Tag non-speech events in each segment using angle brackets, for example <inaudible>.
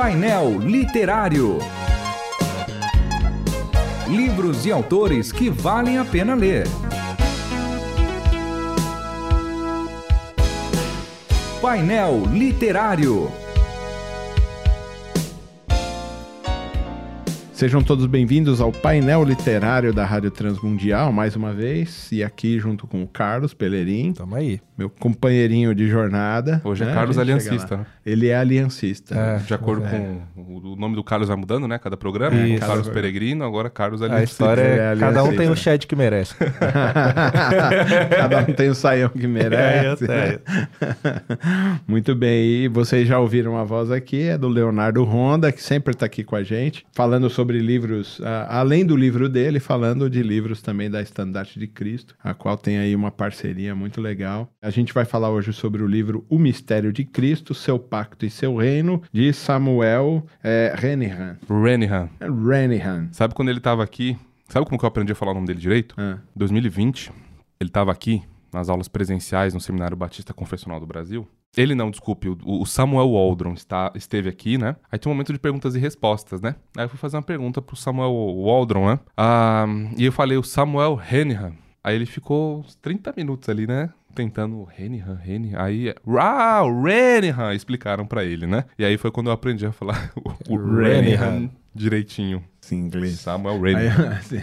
Painel Literário. Livros e autores que valem a pena ler. Painel Literário. Sejam todos bem-vindos ao painel literário da Rádio Transmundial, mais uma vez, e aqui junto com o Carlos Pelerim. Tamo aí. Meu companheirinho de jornada. Hoje é né? Carlos Aliancista. Ele é aliancista. É, de acordo é. com o nome do Carlos vai mudando, né? Cada programa. Isso. Carlos Peregrino, agora Carlos Aliancista. A história é, é cada um tem o shed que merece. <laughs> cada um tem o saião que merece. É. Muito bem, e vocês já ouviram a voz aqui, é do Leonardo Ronda, que sempre está aqui com a gente, falando sobre sobre livros, uh, além do livro dele, falando de livros também da Estandarte de Cristo, a qual tem aí uma parceria muito legal. A gente vai falar hoje sobre o livro O Mistério de Cristo, Seu Pacto e Seu Reino, de Samuel é, Renihan. Renihan. Renihan. Sabe quando ele estava aqui? Sabe como que eu aprendi a falar o nome dele direito? Ah. 2020, ele estava aqui nas aulas presenciais no Seminário Batista Confessional do Brasil. Ele não, desculpe, o, Samuel Waldron está, esteve aqui, né? Aí tem um momento de perguntas e respostas, né? Aí eu fui fazer uma pergunta pro Samuel Waldron, né? Ah, e eu falei o Samuel Hennihan. Aí ele ficou uns 30 minutos ali, né? Tentando Renihan, Renihan. Aí, uau, Renihan, explicaram para ele, né? E aí foi quando eu aprendi a falar <laughs> o, o Renihan direitinho. Sim, inglês. Samuel Renihan. Aí, <laughs> assim,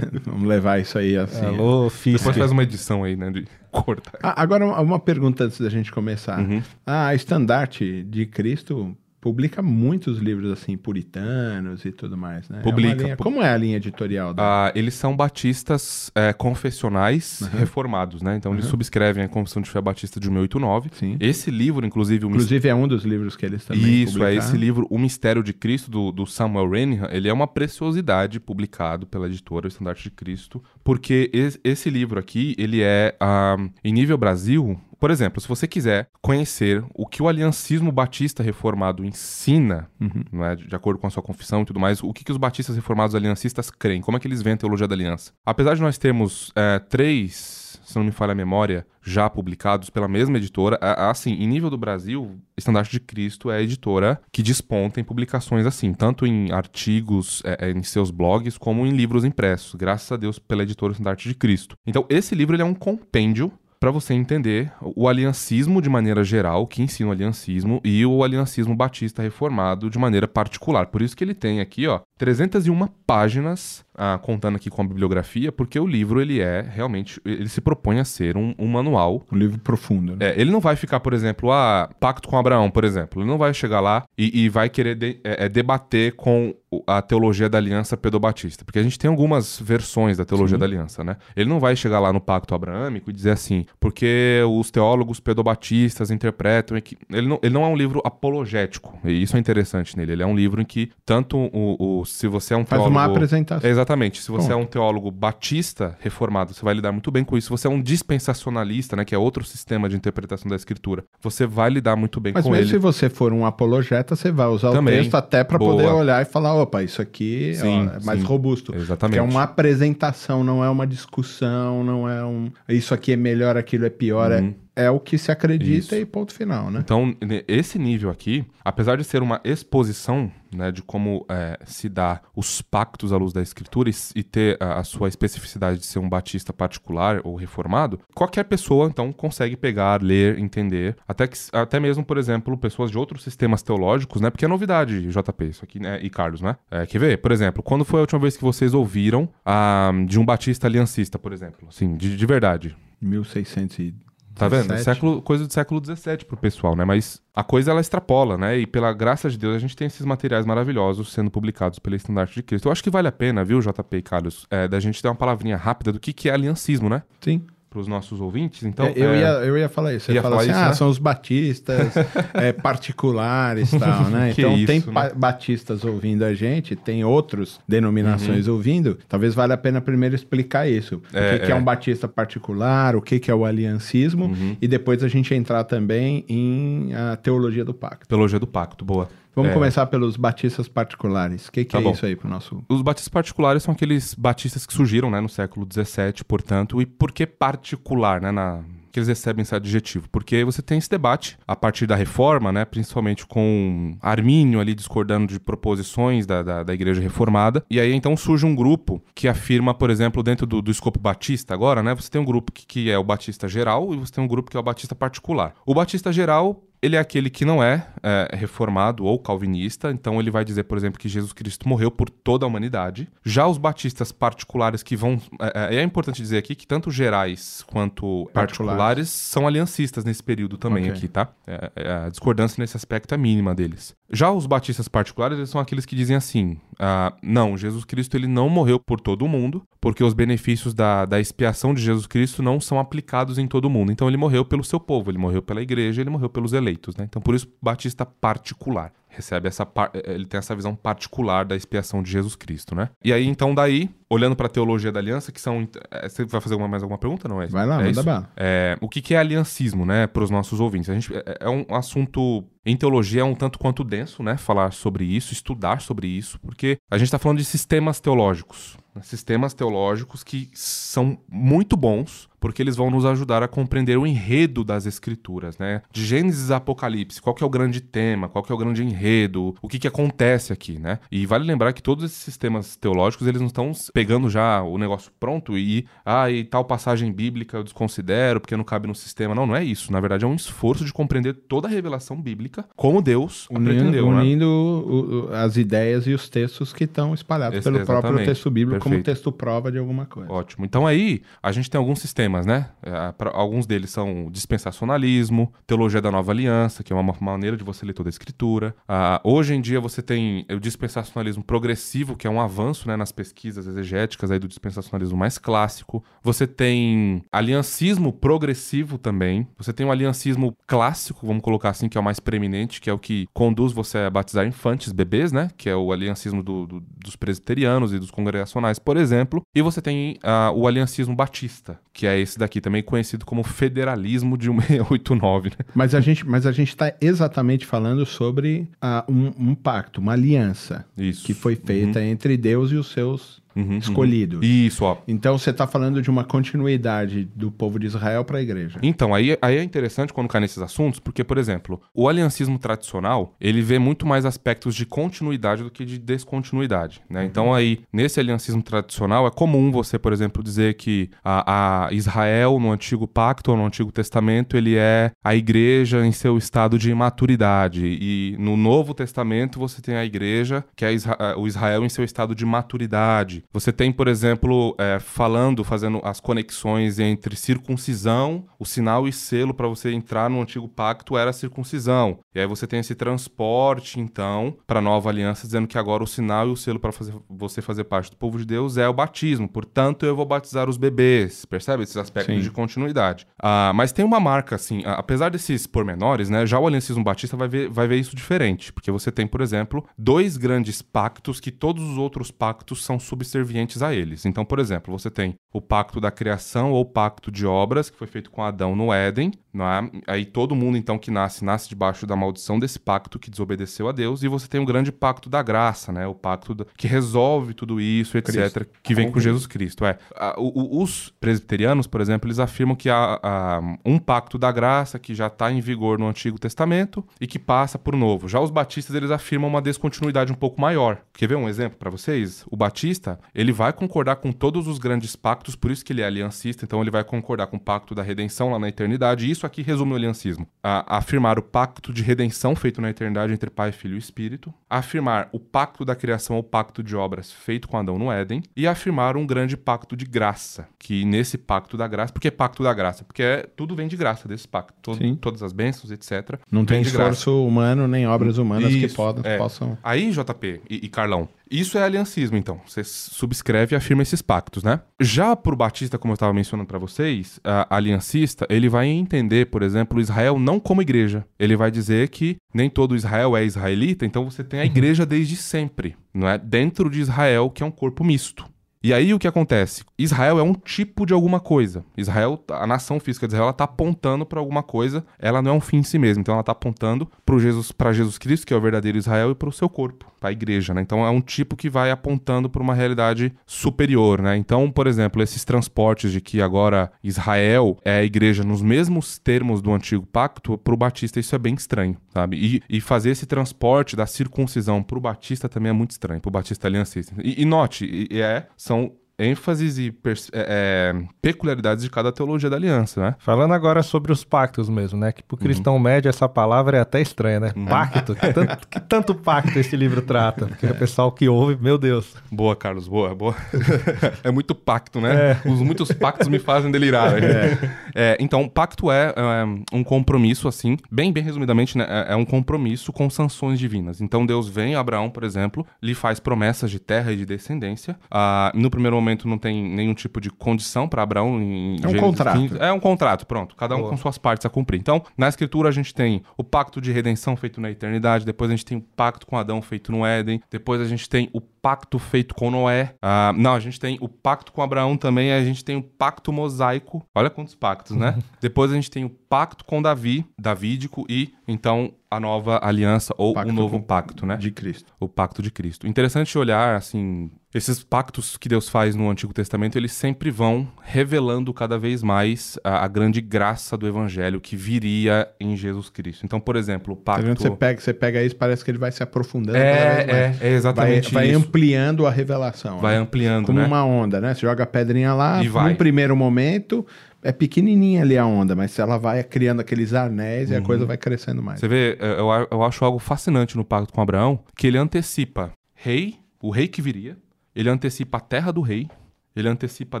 vamos levar isso aí assim. Alô, Fisk. Depois faz uma edição aí, né? De <laughs> cortar. Ah, agora, uma pergunta antes da gente começar. Uhum. Ah, a estandarte de Cristo publica muitos livros assim puritanos e tudo mais, né? Publica. É linha... Como é a linha editorial? Da... Ah, eles são batistas é, confessionais uhum. reformados, né? Então uhum. eles subscrevem a Confissão de Fé Batista de 1089. Sim. Esse livro, inclusive, inclusive é um dos livros que eles também Isso publicaram. é esse livro, O Mistério de Cristo do, do Samuel Renihan. Ele é uma preciosidade publicado pela editora o Estandarte de Cristo, porque esse livro aqui ele é ah, em nível Brasil por exemplo, se você quiser conhecer o que o aliancismo batista reformado ensina, uhum. é, de acordo com a sua confissão e tudo mais, o que, que os batistas reformados aliancistas creem, como é que eles veem a teologia da aliança. Apesar de nós termos é, três, se não me falha a memória, já publicados pela mesma editora, assim, em nível do Brasil, Estandarte de Cristo é a editora que desponta em publicações assim, tanto em artigos é, é, em seus blogs, como em livros impressos, graças a Deus pela editora Estandarte de Cristo. Então, esse livro ele é um compêndio para você entender o aliancismo de maneira geral, que ensina o aliancismo, e o aliancismo batista reformado de maneira particular. Por isso que ele tem aqui, ó, 301 páginas, ah, contando aqui com a bibliografia, porque o livro ele é realmente, ele se propõe a ser um, um manual. Um livro profundo. Né? É, ele não vai ficar, por exemplo, ah, Pacto com Abraão, por exemplo. Ele não vai chegar lá e, e vai querer de, é, é debater com a teologia da aliança pedobatista, porque a gente tem algumas versões da teologia Sim. da aliança, né? Ele não vai chegar lá no pacto abraâmico e dizer assim, porque os teólogos pedobatistas interpretam que ele não, ele não é um livro apologético, e isso é interessante nele. Ele é um livro em que tanto o, o se você é um Faz teólogo... uma apresentação. Exatamente. Se você é um teólogo batista reformado, você vai lidar muito bem com isso. Se você é um dispensacionalista, né, que é outro sistema de interpretação da escritura, você vai lidar muito bem Mas com ele. Mas se você for um apologeta, você vai usar Também. o texto até para poder olhar e falar, opa, isso aqui sim, ó, é mais sim. robusto. Exatamente. é uma apresentação, não é uma discussão, não é um... Isso aqui é melhor, aquilo é pior, é uhum. é é o que se acredita Isso. e ponto final, né? Então, esse nível aqui, apesar de ser uma exposição né, de como é, se dá os pactos à luz da escritura e, e ter a, a, sua especificidade de ser um batista particular ou reformado, qualquer pessoa, então, consegue pegar, ler, entender, até, que, até mesmo, por exemplo, pessoas de outros sistemas teológicos, né? Porque é novidade, JP, isso aqui, né? E Carlos, né? É, quer ver? Por exemplo, quando foi a última vez que vocês ouviram ah, de um batista aliancista, por exemplo? Assim, de, de verdade. 1600 Tá vendo? Século, coisa do século XVII pro pessoal, né? Mas a coisa ela extrapola, né? E pela graça de Deus a gente tem esses materiais maravilhosos sendo publicados pela Estandarte de Cristo. Eu acho que vale a pena, viu, JP e Carlos, é, da gente dar uma palavrinha rápida do que, que é aliancismo, né? Sim para os nossos ouvintes. Então, é, eu, é... Ia, eu ia falar isso. Eu ia falar assim, isso, ah, né? são os batistas <laughs> é, particulares e tal, né? <laughs> então isso, tem né? batistas ouvindo a gente, tem outros denominações uhum. ouvindo. Talvez valha a pena primeiro explicar isso. É, o que, que é. um batista particular, o que, que é o aliancismo, uhum. e depois a gente entrar também em a teologia do pacto. Teologia do pacto, boa. Vamos é... começar pelos batistas particulares. O que, que tá é bom. isso aí para o nosso. Os batistas particulares são aqueles batistas que surgiram né, no século XVII, portanto. E por que particular, né? Na, que eles recebem esse adjetivo? Porque você tem esse debate a partir da reforma, né, principalmente com Armínio ali discordando de proposições da, da, da igreja reformada, e aí então surge um grupo que afirma, por exemplo, dentro do, do escopo batista agora, né, você tem um grupo que, que é o batista geral e você tem um grupo que é o batista particular. O batista geral ele é aquele que não é, é, reformado ou calvinista, então ele vai dizer, por exemplo, que Jesus Cristo morreu por toda a humanidade. Já os batistas particulares que vão. É, é, é importante dizer aqui que tanto gerais quanto particulares, particulares são aliancistas nesse período também okay. aqui, tá? É, é, a discordância nesse aspecto é mínima deles. Já os batistas particulares, eles são aqueles que dizem assim: ah, não, Jesus Cristo ele não morreu por todo mundo, porque os benefícios da, da expiação de Jesus Cristo não são aplicados em todo mundo. Então ele morreu pelo seu povo, ele morreu pela igreja, ele morreu pelos eleitos né? Então por isso batista particular recebe essa eh, ele tem essa visão particular da expiação de Jesus Cristo, né? E aí então daí, olhando para a teologia da aliança, que são eh, você vai fazer mais alguma pergunta, não é? Vai lá, é manda bala. É, o que, que é aliancismo, né, para os nossos ouvintes? A gente é, é um assunto em teologia é um tanto quanto denso, né? Falar sobre isso, estudar sobre isso, porque a gente está falando de sistemas teológicos. Né? Sistemas teológicos que são muito bons, porque eles vão nos ajudar a compreender o enredo das escrituras, né? De Gênesis a Apocalipse, qual que é o grande tema, qual que é o grande enredo, o que que acontece aqui, né? E vale lembrar que todos esses sistemas teológicos, eles não estão pegando já o negócio pronto e, ah, e tal passagem bíblica eu desconsidero porque não cabe no sistema. Não, não é isso. Na verdade, é um esforço de compreender toda a revelação bíblica como Deus unindo, pretendeu, né? unindo né? as ideias e os textos que estão espalhados Esse, pelo próprio texto bíblico Perfeito. como texto prova de alguma coisa. Ótimo. Então aí, a gente tem alguns sistemas sistemas, né? É, alguns deles são dispensacionalismo, teologia da nova aliança, que é uma maneira de você ler toda a escritura. Hoje em dia você tem o dispensacionalismo progressivo, que é um avanço né, nas pesquisas exegéticas aí do dispensacionalismo mais clássico. Você tem aliancismo progressivo também. Você tem o aliancismo clássico, vamos colocar assim, que é o mais preeminente, que é o que conduz você a batizar infantes, bebês, né? Que é o aliancismo do, do, dos presbiterianos e dos congregacionais, por exemplo. E você tem uh, o aliancismo batista, que é esse daqui, também conhecido como federalismo de <laughs> 1689. Né? Mas a gente mas a gente está exatamente falando sobre uh, um, um, pacto, uma aliança Isso. que foi feita uhum. entre Deus e os seus uhum, escolhidos. Uhum. Isso, ó. Então você está falando de uma continuidade do povo de Israel para a igreja. Então, aí, aí é interessante quando cai nesses assuntos, porque, por exemplo, o aliancismo tradicional, ele vê muito mais aspectos de continuidade do que de descontinuidade, né? Uhum. Então aí, nesse aliancismo tradicional, é comum você, por exemplo, dizer que a, a Israel no Antigo Pacto ou no Antigo Testamento, ele é a igreja em seu estado de maturidade. E no Novo Testamento você tem a igreja, que é o Israel em seu estado de maturidade. Você tem, por exemplo, é, falando, fazendo as conexões entre circuncisão, o sinal e selo para você entrar no antigo pacto era a circuncisão. E aí você tem esse transporte, então, para a nova aliança, dizendo que agora o sinal e o selo para você fazer parte do povo de Deus é o batismo. Portanto, eu vou batizar os bebês. Percebe esses aspectos Sim. de continuidade? Ah, mas tem uma marca, assim, apesar desses pormenores, né? Já o aliancismo batista vai ver, vai ver isso diferente. Porque você tem, por exemplo, dois grandes pactos que todos os outros pactos são subservientes a eles. Então, por exemplo, você tem o pacto da criação ou pacto de obras, que foi feito com Adão no Éden. Não é? Aí todo mundo, então, que nasce, nasce debaixo da maldição desse pacto que desobedeceu a Deus, e você tem o grande pacto da graça, né? O pacto da... que resolve tudo isso, etc., Cristo. que vem com Jesus Cristo. É. os presbiterianos, por exemplo, eles afirmam que há, um pacto da graça que já está em vigor no Antigo Testamento e que passa por novo. Já os batistas, eles afirmam uma descontinuidade um pouco maior. Quer ver um exemplo para vocês? O batista, ele vai concordar com todos os grandes pactos, por isso que ele é aliancista, então ele vai concordar com o pacto da redenção lá na eternidade, e isso aqui resume o aliancismo. A, afirmar o pacto de redenção feito na eternidade entre Pai, Filho e Espírito, afirmar o pacto da criação ou pacto de obras feito com Adão no Éden, e afirmar um grande pacto de graça, que nesse pacto da graça, porque é pacto da graça? Porque é, tudo vem de graça desse pacto, todo, todas as bênçãos, etc. Não tem esforço graça. humano nem obras humanas isso, que podam, é. possam. Aí, JP e, e Carlão, isso é aliancismo, então. Você subscreve e afirma esses pactos, né? Já pro Batista, como eu estava mencionando para vocês, a aliancista, ele vai entender, por exemplo, Israel não como igreja. Ele vai dizer que nem todo Israel é israelita, então você tem a igreja desde sempre, não é? Dentro de Israel, que é um corpo misto. E aí o que acontece? Israel é um tipo de alguma coisa. Israel, a nação física de Israel, ela tá apontando para alguma coisa, ela não é um fim em si mesma. Então ela tá apontando para Jesus, para Jesus Cristo, que é o verdadeiro Israel, e para o seu corpo, para a igreja, né? Então é um tipo que vai apontando para uma realidade superior, né? Então, por exemplo, esses transportes de que agora Israel é a igreja nos mesmos termos do antigo pacto, para o batista isso é bem estranho, sabe? E, e fazer esse transporte da circuncisão para o batista também é muito estranho, para o batista aliancista. E, e note, e, é, são sont ênfases e é, é, peculiaridades de cada teologia da aliança, né? Falando agora sobre os pactos mesmo, né? Que pro cristão uhum. médio essa palavra é até estranha, né? Uhum. Pacto. Que tanto, que tanto, pacto esse livro trata? Porque o pessoal que ouve, meu Deus. Boa, Carlos, boa, boa. <laughs> é muito pacto, né? É. Os muitos pactos me fazem delirar. É. é então, pacto é, é, um compromisso, assim, bem, bem resumidamente, né? É, é um compromisso com sanções divinas. Então, Deus vem a Abraão, por exemplo, lhe faz promessas de terra e de descendência. Ah, no primeiro momento, momento não tem nenhum tipo de condição para Abraão. Em é um contrato. 15. É um contrato, pronto. Cada um Boa. com suas partes a cumprir. Então, na Escritura, a gente tem o pacto de redenção feito na eternidade, depois a gente tem o pacto com Adão feito no Éden, depois a gente tem o pacto feito com Noé. Ah, não, a gente tem o pacto com Abraão também, a gente tem o pacto mosaico. Olha quantos pactos, né? <laughs> depois a gente tem o pacto com Davi, davídico, e então a nova aliança ou o novo pacto, né? De Cristo. O pacto de Cristo. Interessante olhar, assim, esses pactos que Deus faz no Antigo Testamento, eles sempre vão revelando cada vez mais a, a grande graça do Evangelho que viria em Jesus Cristo. Então, por exemplo, o pacto... Você pega, você pega isso, parece que ele vai se aprofundando. É, é, é, exatamente vai, vai ampliando a revelação. Vai né? ampliando, Como né? uma onda, né? Você joga a pedrinha lá, e vai. num primeiro momento é pequenininha ali a onda, mas ela vai criando aqueles anéis uhum. e a coisa uhum. vai crescendo mais. Você vê, eu, eu acho algo fascinante no pacto com Abraão, que ele antecipa rei, o rei que viria, ele antecipa a terra do rei, ele antecipa a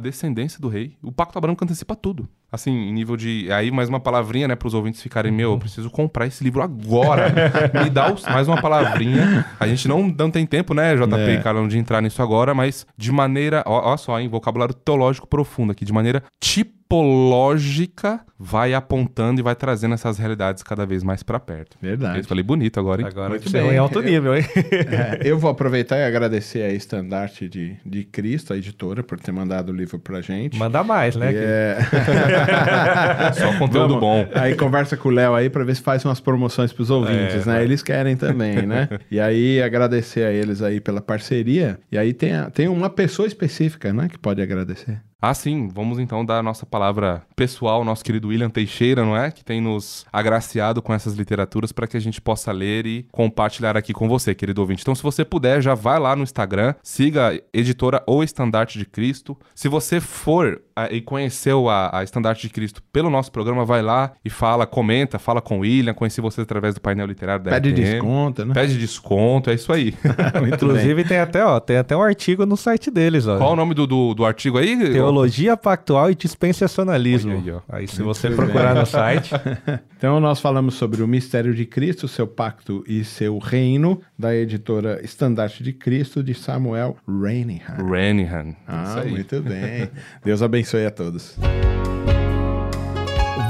descendência do rei. O pacto abraâmico antecipa tudo. Assim, em nível de. Aí, mais uma palavrinha, né, para os ouvintes ficarem: meu, eu preciso comprar esse livro agora. <laughs> Me dá os... mais uma palavrinha. A gente não, não tem tempo, né, JP é. e Carlão, de entrar nisso agora, mas de maneira. Ó, ó só, hein, vocabulário teológico profundo aqui, de maneira tipo tipológica vai apontando e vai trazendo essas realidades cada vez mais para perto. Verdade. Eu falei bonito agora, hein? Agora Muito bem. em alto nível, hein? <laughs> É, eu vou aproveitar e agradecer a Estandarte de, de Cristo, a editora, por ter mandado o livro pra gente. Manda mais, né? É... <laughs> <laughs> Só conteúdo Vamos, bom. Aí conversa com o Léo aí para ver se faz umas promoções pros ouvintes, é, né? Eles querem também, né? <laughs> E aí agradecer a eles aí pela parceria. E aí tem, tem uma pessoa específica, né, que pode agradecer. Ah, sim. Vamos então dar a nossa palavra pessoal, nosso querido William Teixeira, não é? Que tem nos agraciado com essas literaturas para que a gente possa ler e compartilhar aqui com você, querido ouvinte. Então, se você puder, já vai lá no Instagram, siga editora ou Estandarte de Cristo. Se você for a, e conheceu a, a Estandarte de Cristo pelo nosso programa, vai lá e fala, comenta, fala com o William, conheci você através do painel literário da Pede RTM. desconto, né? Pede desconto, é isso aí. <laughs> Inclusive tem até, ó, tem até um artigo no site deles, ó. Qual o nome do, do, do artigo aí? Teologia Pactual e Dispensacionalismo. Aí, aí, se você procurar no site. <laughs> então, nós falamos sobre o mistério de Cristo, seu pacto e seu reino, da editora Estandarte de Cristo, de Samuel Renihan. Renihan. Ah, muito bem. Deus abençoe a todos.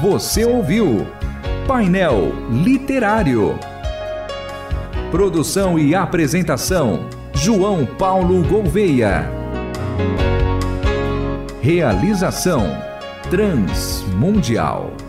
Você ouviu Painel Literário. Produção e apresentação: João Paulo Gouveia. Realização Transmundial.